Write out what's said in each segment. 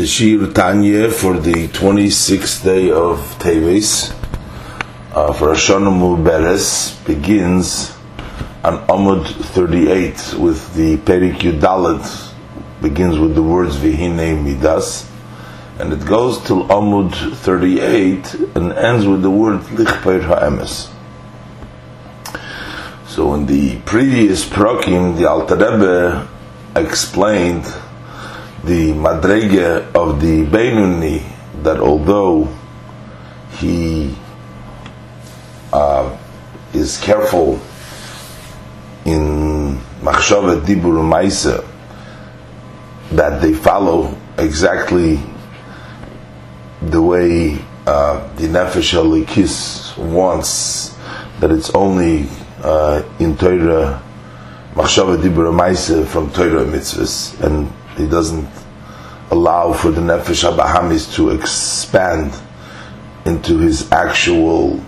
the Shir Tanya for the 26th day of Teves uh, for Hashanah Muberes begins on Amud 38 with the Perik Yudalit begins with the words Vihine Midas and it goes till Amud 38 and ends with the word Lichpeir Ha'emes. So in the previous Prokim, the Alter Rebbe explained the madrege of the Beinuni that although he uh, is careful in machshavet dibur maisa that they follow exactly the way uh, the nefesh alikis wants that it's only uh, in Torah machshavet dibur maisa from Torah mitzvahs. And he doesn't allow for the nefesh abahamis to expand into his actual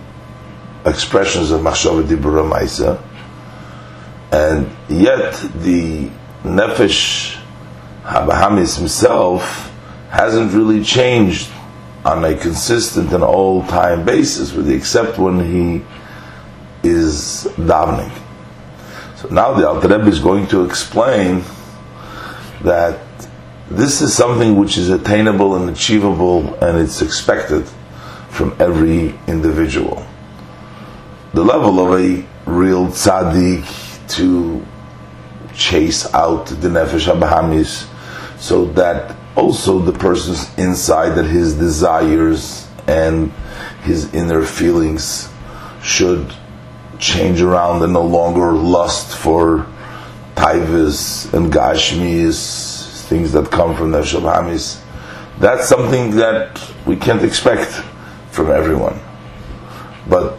expressions of machshava dibura maisa, and yet the nefesh habahamis himself hasn't really changed on a consistent and all time basis, with the except when he is davening. So now the Alter Rebbe is going to explain that this is something which is attainable and achievable and it's expected from every individual. The level of a real tzaddik to chase out the nefesh abahamis so that also the person's inside that his desires and his inner feelings should change around and no longer lust for taivas and gashmis, things that come from the Hamis, that's something that we can't expect from everyone. But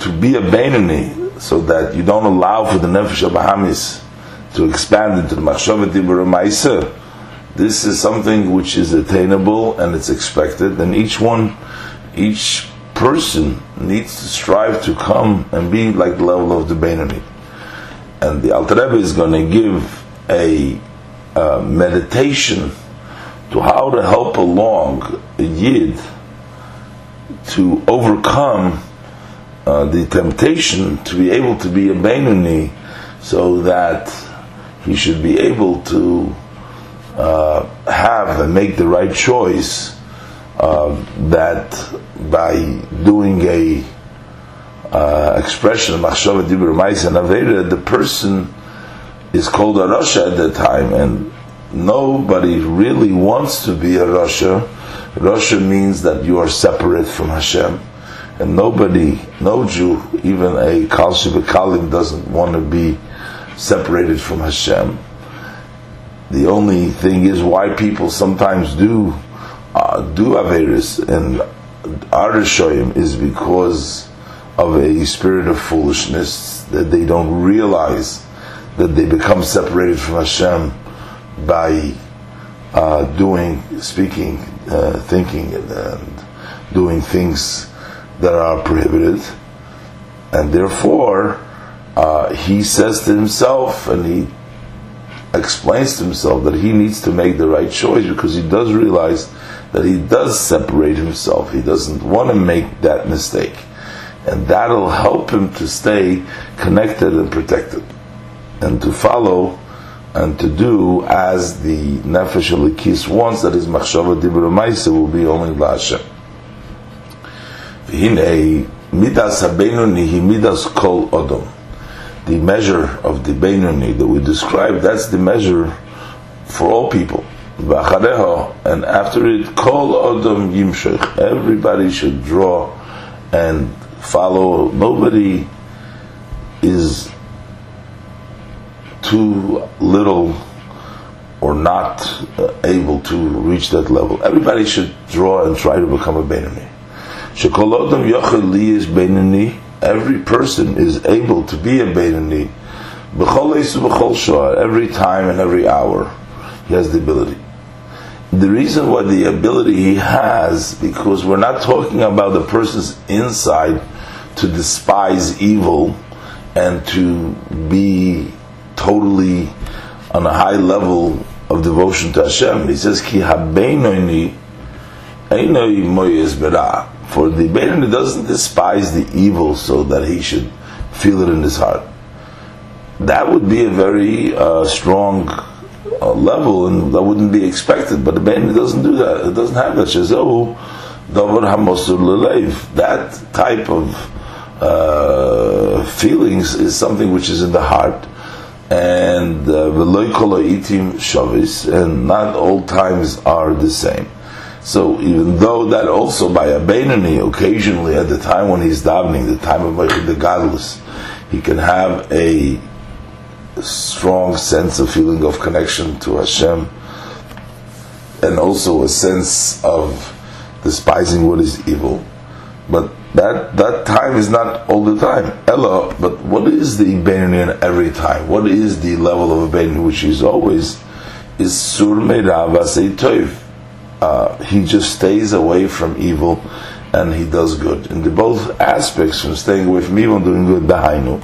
to be a Bainani, so that you don't allow for the Nefesh Hamis to expand into the Machshavet Dibur this is something which is attainable and it's expected, and each one, each person needs to strive to come and be like the level of the Bainani and the Alter Rebbe is going to give a uh, meditation to how to help along a yid to overcome uh, the temptation to be able to be a Benuni so that he should be able to uh, have and make the right choice uh, that by doing a uh, expression of machshava the person is called a rasha at that time, and nobody really wants to be a rasha. Rasha means that you are separate from Hashem, and nobody, no Jew, even a Kal Kalim, doesn't want to be separated from Hashem. The only thing is why people sometimes do uh, do averis and arishoyim is because of a spirit of foolishness that they don't realize that they become separated from Hashem by uh, doing, speaking, uh, thinking, and, doing things that are prohibited, and therefore uh, he says to himself, and he explains to himself that he needs to make the right choice because he does realize that he does separate himself. He doesn't want to make that mistake and that'll help him to stay connected and protected, and to follow and to do as the nefesh alikis wants. That his machshava dibur will be only la'Hashem. V'hinei midas habeinoni hi midas kol odom. The measure of the beinoni that we describe, that's the measure for all people. And after it, kol odom yimshech. Everybody should draw and follow. Nobody is too little or not uh, able to reach that level. Everybody should draw and try to become a Benini. Yochel li is Benini. Every person is able to be a Benini. Every time and every hour, he has the ability the reason why the ability he has, because we're not talking about the person's inside to despise evil and to be totally on a high level of devotion to Hashem. He says, Ki habeinoni einoi moyes bera. For the Beinoni doesn't despise the evil so that he should feel it in his heart. That would be a very uh, strong uh, level, and that wouldn't be expected. But the Beinoni doesn't do that. It doesn't have that. Shezahu davar hamosur. That type of uh, feelings is something which is in the heart and uh, itim shavis, and not all times are the same. So even though that also by a Beinani, occasionally at the time when he's davening, the time of the godless, he can have a strong sense of feeling of connection to Hashem, and also a sense of despising what is evil. But that that time is not all the time. Ella, but what is the Beinoni every time? What is the level of Beinoni which is always is Sur Toiv. Uh, he just stays away from evil and he does good. In the both aspects from staying away from evil and doing good, Dahainu.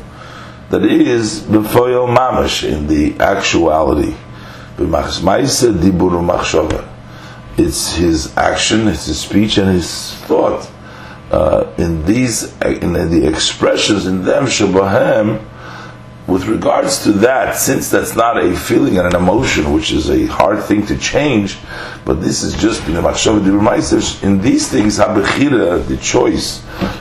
That is Befoyel Mamash in the actuality. It's his action, it's his speech and his thought uh, in these in the expressions in them shabahem with regards to that since that's not a feeling and an emotion which is a hard thing to change but this is just in the in these things habechira the choice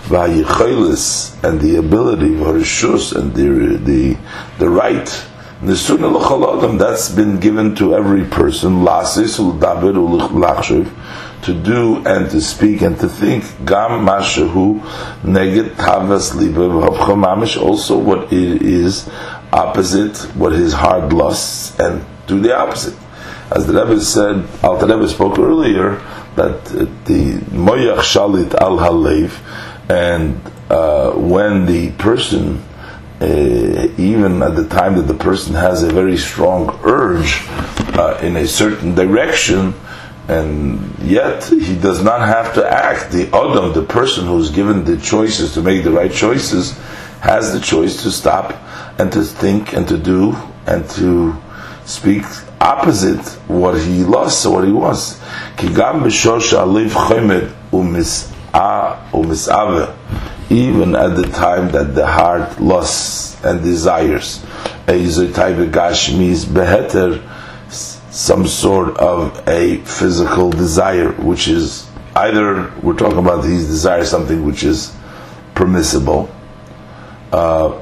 vayichelis and the ability varishus and the the the right that's been given to every person to do and to speak and to think. Gam mashahu neged tavas liba Also, what it is opposite what his heart lusts, and do the opposite. As the Rebbe said, Alter Rebbe spoke earlier that the moyach shalit al halev, and uh, when the person uh, even at the time that the person has a very strong urge uh, in a certain direction, and yet he does not have to act. The Adam, the person who's given the choices to make the right choices, has the choice to stop and to think and to do and to speak opposite what he lost or what he wants. Even at the time that the heart lusts and desires, a gash means beheter some sort of a physical desire, which is either we're talking about these desires something which is permissible. Uh,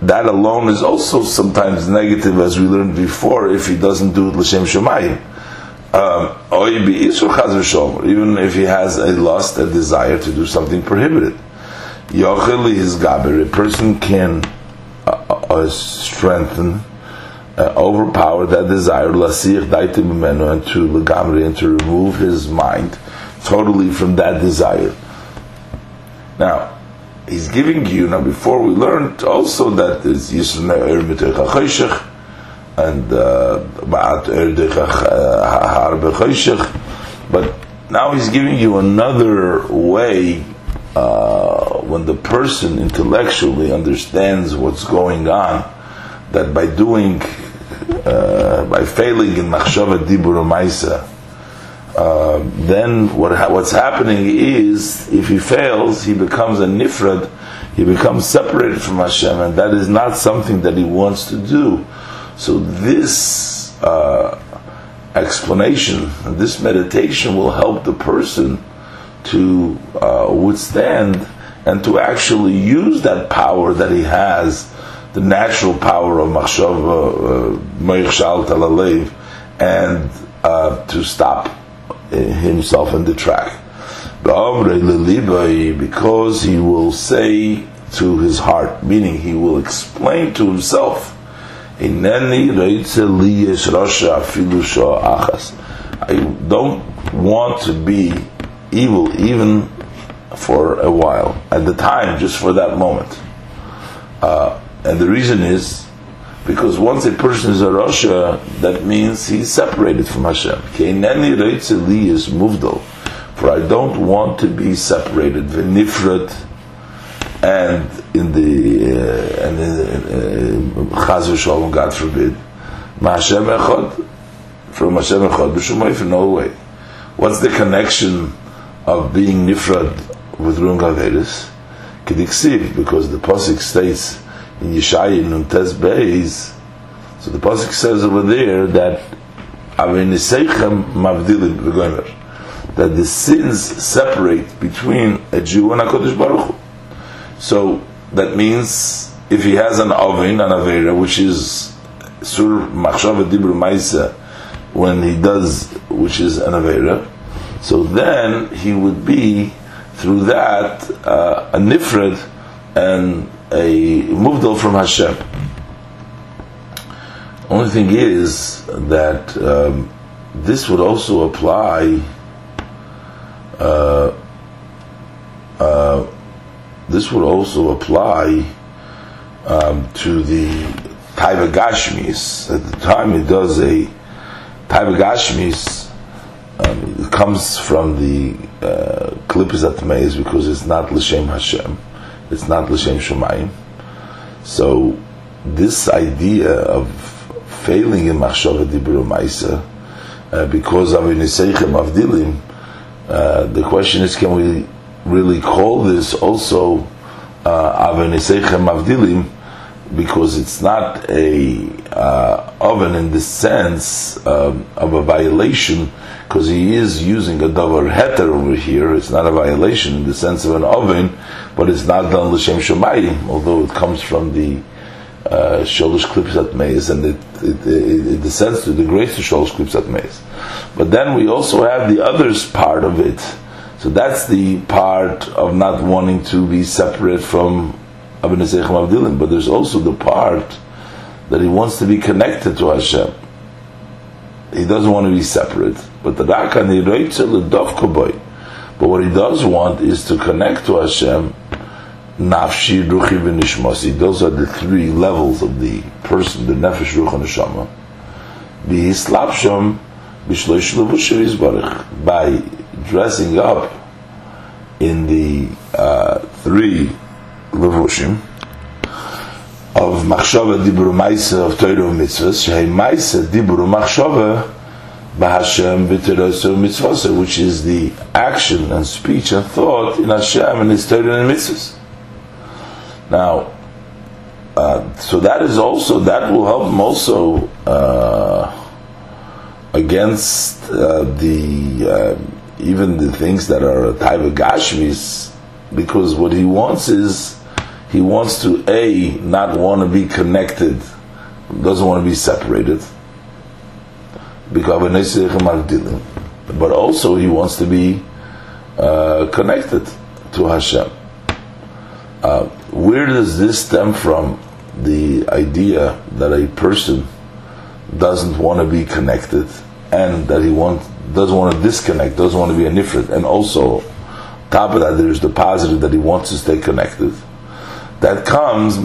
that alone is also sometimes negative, as we learned before, if he doesn't do it l'shem shemayim. Um, even if he has a lust, a desire to do something prohibited. his gaber, a person can uh, uh, strengthen uh, overpower that desire, lasir daitim and to and to remove his mind totally from that desire. Now, he's giving you, now before we learned also that there's Yisrael Er and uh, Ma'at Er but now he's giving you another way uh, when the person intellectually understands what's going on, that by doing uh, by failing in machshava dibur maisa, uh, then what ha- what's happening is if he fails, he becomes a nifrad, he becomes separated from Hashem, and that is not something that he wants to do. So this uh, explanation, this meditation will help the person to uh, withstand and to actually use that power that he has the natural power of machshava, meichshal talalev, and uh, to stop himself in the track. Because he will say to his heart, meaning he will explain to himself, I don't want to be evil even for a while, at the time, just for that moment. Uh, and the reason is because once a person is a Rasha, that means he's separated from Hashem. is muvdal. For I don't want to be separated. V'nifrat and in the uh, and in uh, Chaz uh, Shalom, God forbid, Ma'ashem echad, from Hashem echad, b'shum for no way. What's the connection of being nifrad with Rung Averis? Kediksiv, because the Pasuk states in Yeshaya Nuntes Beis, so the Pasuk says over there that Aveniseichem Mavdilim V'gomer, that the sins separate between a Jew and a Kodesh Baruch Hu. So that means if he has an oven, an avera, which is sur machshava dibur maisa, when he does, which is an avera, so then he would be through that uh, a nifred and a muvdal from Hashem. Only thing is that um, this would also apply. Uh, uh, this would also apply um, to the Taiva Gashmis. At the time it does a Taiva Gashmis, um, it comes from the uh, Klippas Atmeis because it's not L'Shem Hashem, it's not L'Shem Shemayim. So this idea of failing in Machshava Dibur Maisa uh, because of Niseichim Avdilim, uh, the question is can we really call this also uh, Avdilim because it's not a uh, oven in the sense um, of a violation because he is using a davar heter over here. It's not a violation in the sense of an oven, but it's not done l'shem shemayim, although it comes from the uh, sholosh klipsat meis, and it, it, it, it, descends to the grace of sholosh klipsat meis. But then we also have the others part of it so that's the part of not wanting to be separate from Abin Avdilim. But there's also the part that he wants to be connected to Hashem. He doesn't want to be separate. But the Rakan But what he does want is to connect to Hashem. Nafshi, Ruchi, V'nishmasi. Those are the three levels of the person, the Nefesh, Ruch, and Neshama. B'hislapsham, B'shloish Levushir By dressing up in the uh, three levushim of machshava dibur ma'isa of Torah and mitzvahs, shehei ma'isa dibur machshava b'Hashem v'Torah mitzvahs, which is the action and speech and thought in Hashem and His Torah and mitzvahs. Now, uh, so that is also that will help him also uh, against uh, the uh, even the things that are a taiva gashmis, because what he wants is he wants to a not want to be connected, doesn't want to be separated, because but also he wants to be uh, connected to Hashem. Uh, where does this stem from? The idea that a person doesn't want to be connected and that he want, doesn't want to disconnect, doesn't want to be a nifrit, and also top of that there's the positive that he wants to stay connected. That comes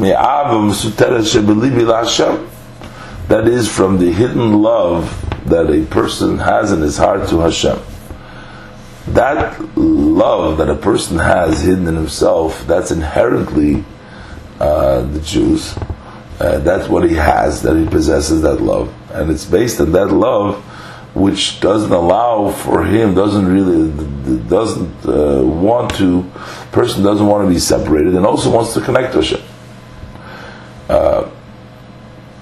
that is from the hidden love that a person has in his heart to Hashem. That love that a person has hidden in himself, that's inherently uh, the Jews. Uh, that's what he has, that he possesses that love. And it's based on that love which doesn't allow for him, doesn't really, doesn't uh, want to, person doesn't want to be separated and also wants to connect to Hashem. Uh,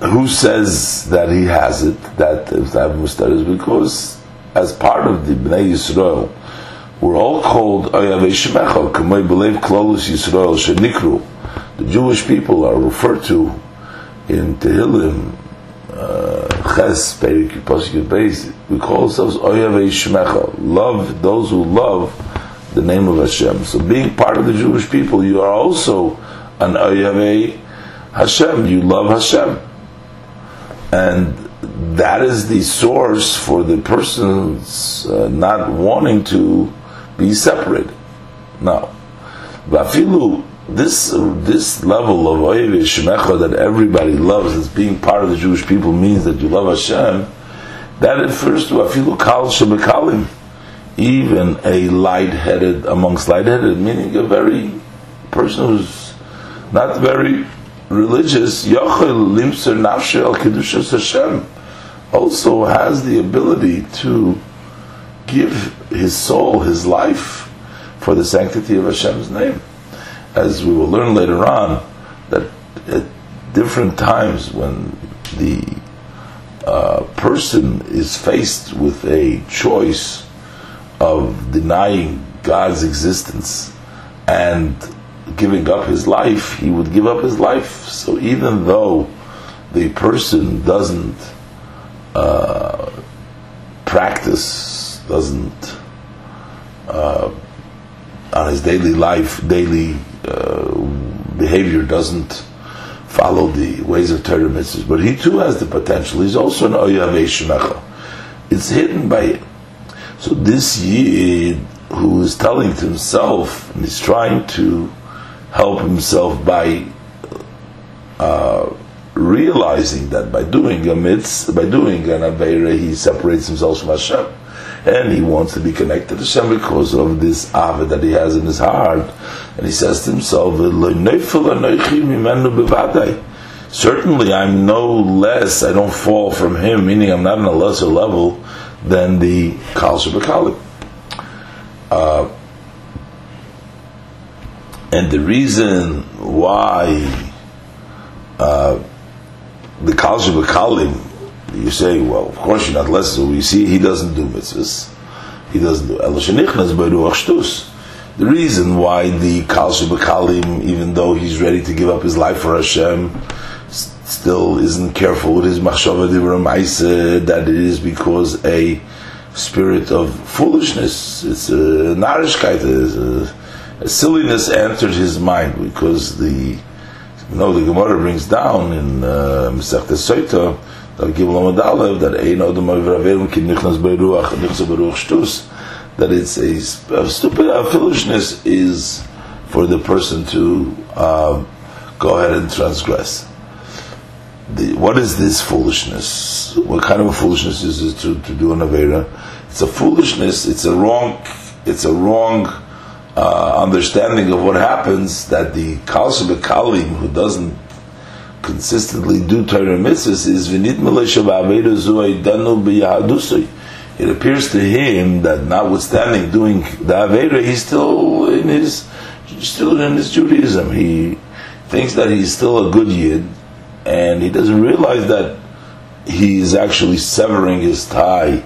who says that he has it, that if that mustar is because as part of the Bnei Yisrael, we're all called Oyavei Shemecha, Kamei Belev Klolus Yisrael Shenikru. The Jewish people are referred to in Tehillim, Ches we call ourselves Oyavei Shmecha, love those who love the name of Hashem. So being part of the Jewish people, you are also an Oyavei Hashem. You love Hashem, and that is the source for the person's uh, not wanting to be separated. Now, Vafilu this this level of oiv shemecha that everybody loves as being part of the Jewish people means that you love Hashem. That refers to afilu kal shebekalim, even a light-headed amongst light-headed, meaning a very person who's not very religious. Yochel limser nafshe al kedushas Hashem. also has the ability to give his soul, his life, for the sanctity of Hashem's name. As we will learn later on, that at different times when the uh, person is faced with a choice of denying God's existence and giving up his life, he would give up his life. So even though the person doesn't uh, practice, doesn't uh, on his daily life, daily uh, behavior doesn't follow the ways of Torah mitzvahs, but he too has the potential. He's also an Oyav It's hidden by it. So this Yid who is telling to himself and he's trying to help himself by uh, realizing that by doing a mitzvah, by doing an Aveira, he separates himself from Hashem. And he wants to be connected to Hashem because of this Ava that he has in his heart. And he says to himself, Certainly I'm no less, I don't fall from him, meaning I'm not on a lesser level than the Kal Shabakali. Uh, and the reason why uh, the Kal you say, well, of course you're not less, so we see he doesn't do mitzvahs. He doesn't do Elashanichnas by Ruach The reason why the Kal even though he's ready to give up his life for Hashem, still isn't careful with his machshava divra that it is because a spirit of foolishness, it's a narishkeit, a, a silliness entered his mind because the you know the Gemara brings down in Masechta uh, Gimel Amadalev that ein odom nichnas beruach nichnas beruach shtus that it's a, a stupid a foolishness is for the person to uh, go ahead and transgress the, what is this foolishness? What kind of a foolishness is it to, to do an avera? It's a foolishness. It's a wrong. It's a wrong uh, understanding of what happens. That the kalsha bekalim who doesn't consistently do Torah mitzvahs is v'nit zu It appears to him that notwithstanding doing the avera, he's still in his still in his Judaism. He thinks that he's still a good yid and he doesn't realize that he is actually severing his tie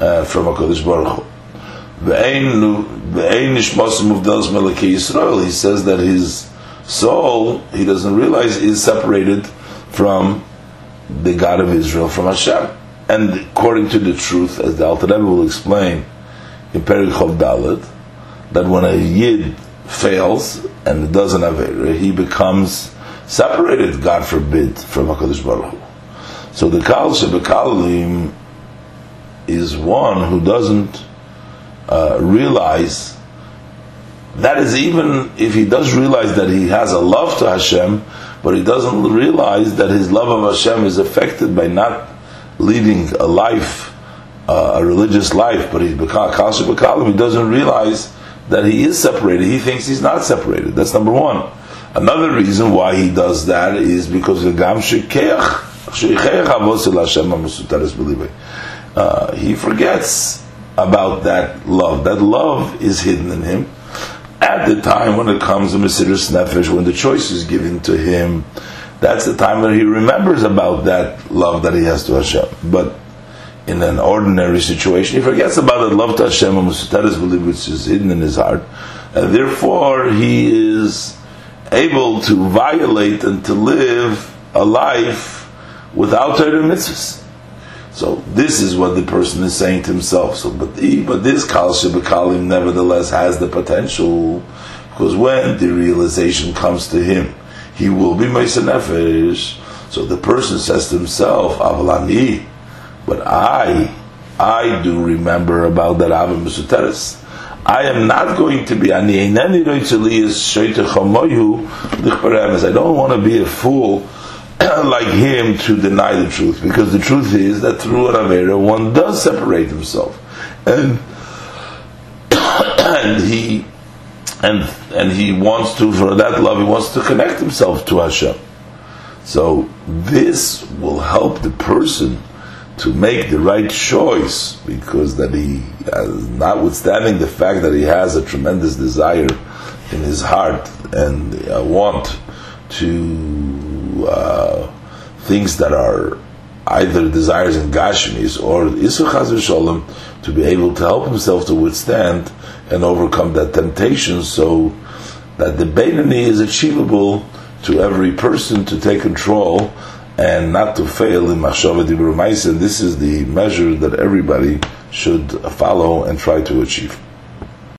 uh, from Hakadosh Baruch Hu. He says that his soul, he doesn't realize, is separated from the God of Israel, from Hashem. And according to the truth, as the Alter Rebbe will explain in Perikov Dalet, that when a Yid fails and doesn't have it, he becomes separated, God forbid, from HaKadosh Baruch Hu. So the Kal Shebekalim is one who doesn't uh, realize that is even if he does realize that he has a love to Hashem, but he doesn't realize that his love of Hashem is affected by not leading a life, uh, a religious life, but he's become He doesn't realize that he is separated. He thinks he's not separated. That's number one. Another reason why he does that is because the gam uh, he forgets about that love. That love is hidden in him. At the time when it comes to Mesiris Nefesh, when the choice is given to him, that's the time when he remembers about that love that he has to Hashem. But in an ordinary situation, he forgets about that love to Hashem, which is hidden in his heart, and therefore he is able to violate and to live a life without Torah mitzvahs. So this is what the person is saying to himself. So, but the, but this kal nevertheless has the potential because when the realization comes to him, he will be Mesa Nefesh. So the person says to himself, Avalani, but I, I do remember about that Avim Mesuteres. I am not going to be ani I don't want to be a fool like him to deny the truth because the truth is that through an avera one does separate himself. And and he and and he wants to for that love he wants to connect himself to Hashem. So this will help the person to make the right choice because that he, uh, notwithstanding the fact that he has a tremendous desire in his heart and uh, want to uh, things that are either desires in Gashmis or Isuchaz Shalom to be able to help himself to withstand and overcome that temptation so that the Beinani is achievable to every person to take control and not to fail in Mashava Dibur this is the measure that everybody should follow and try to achieve.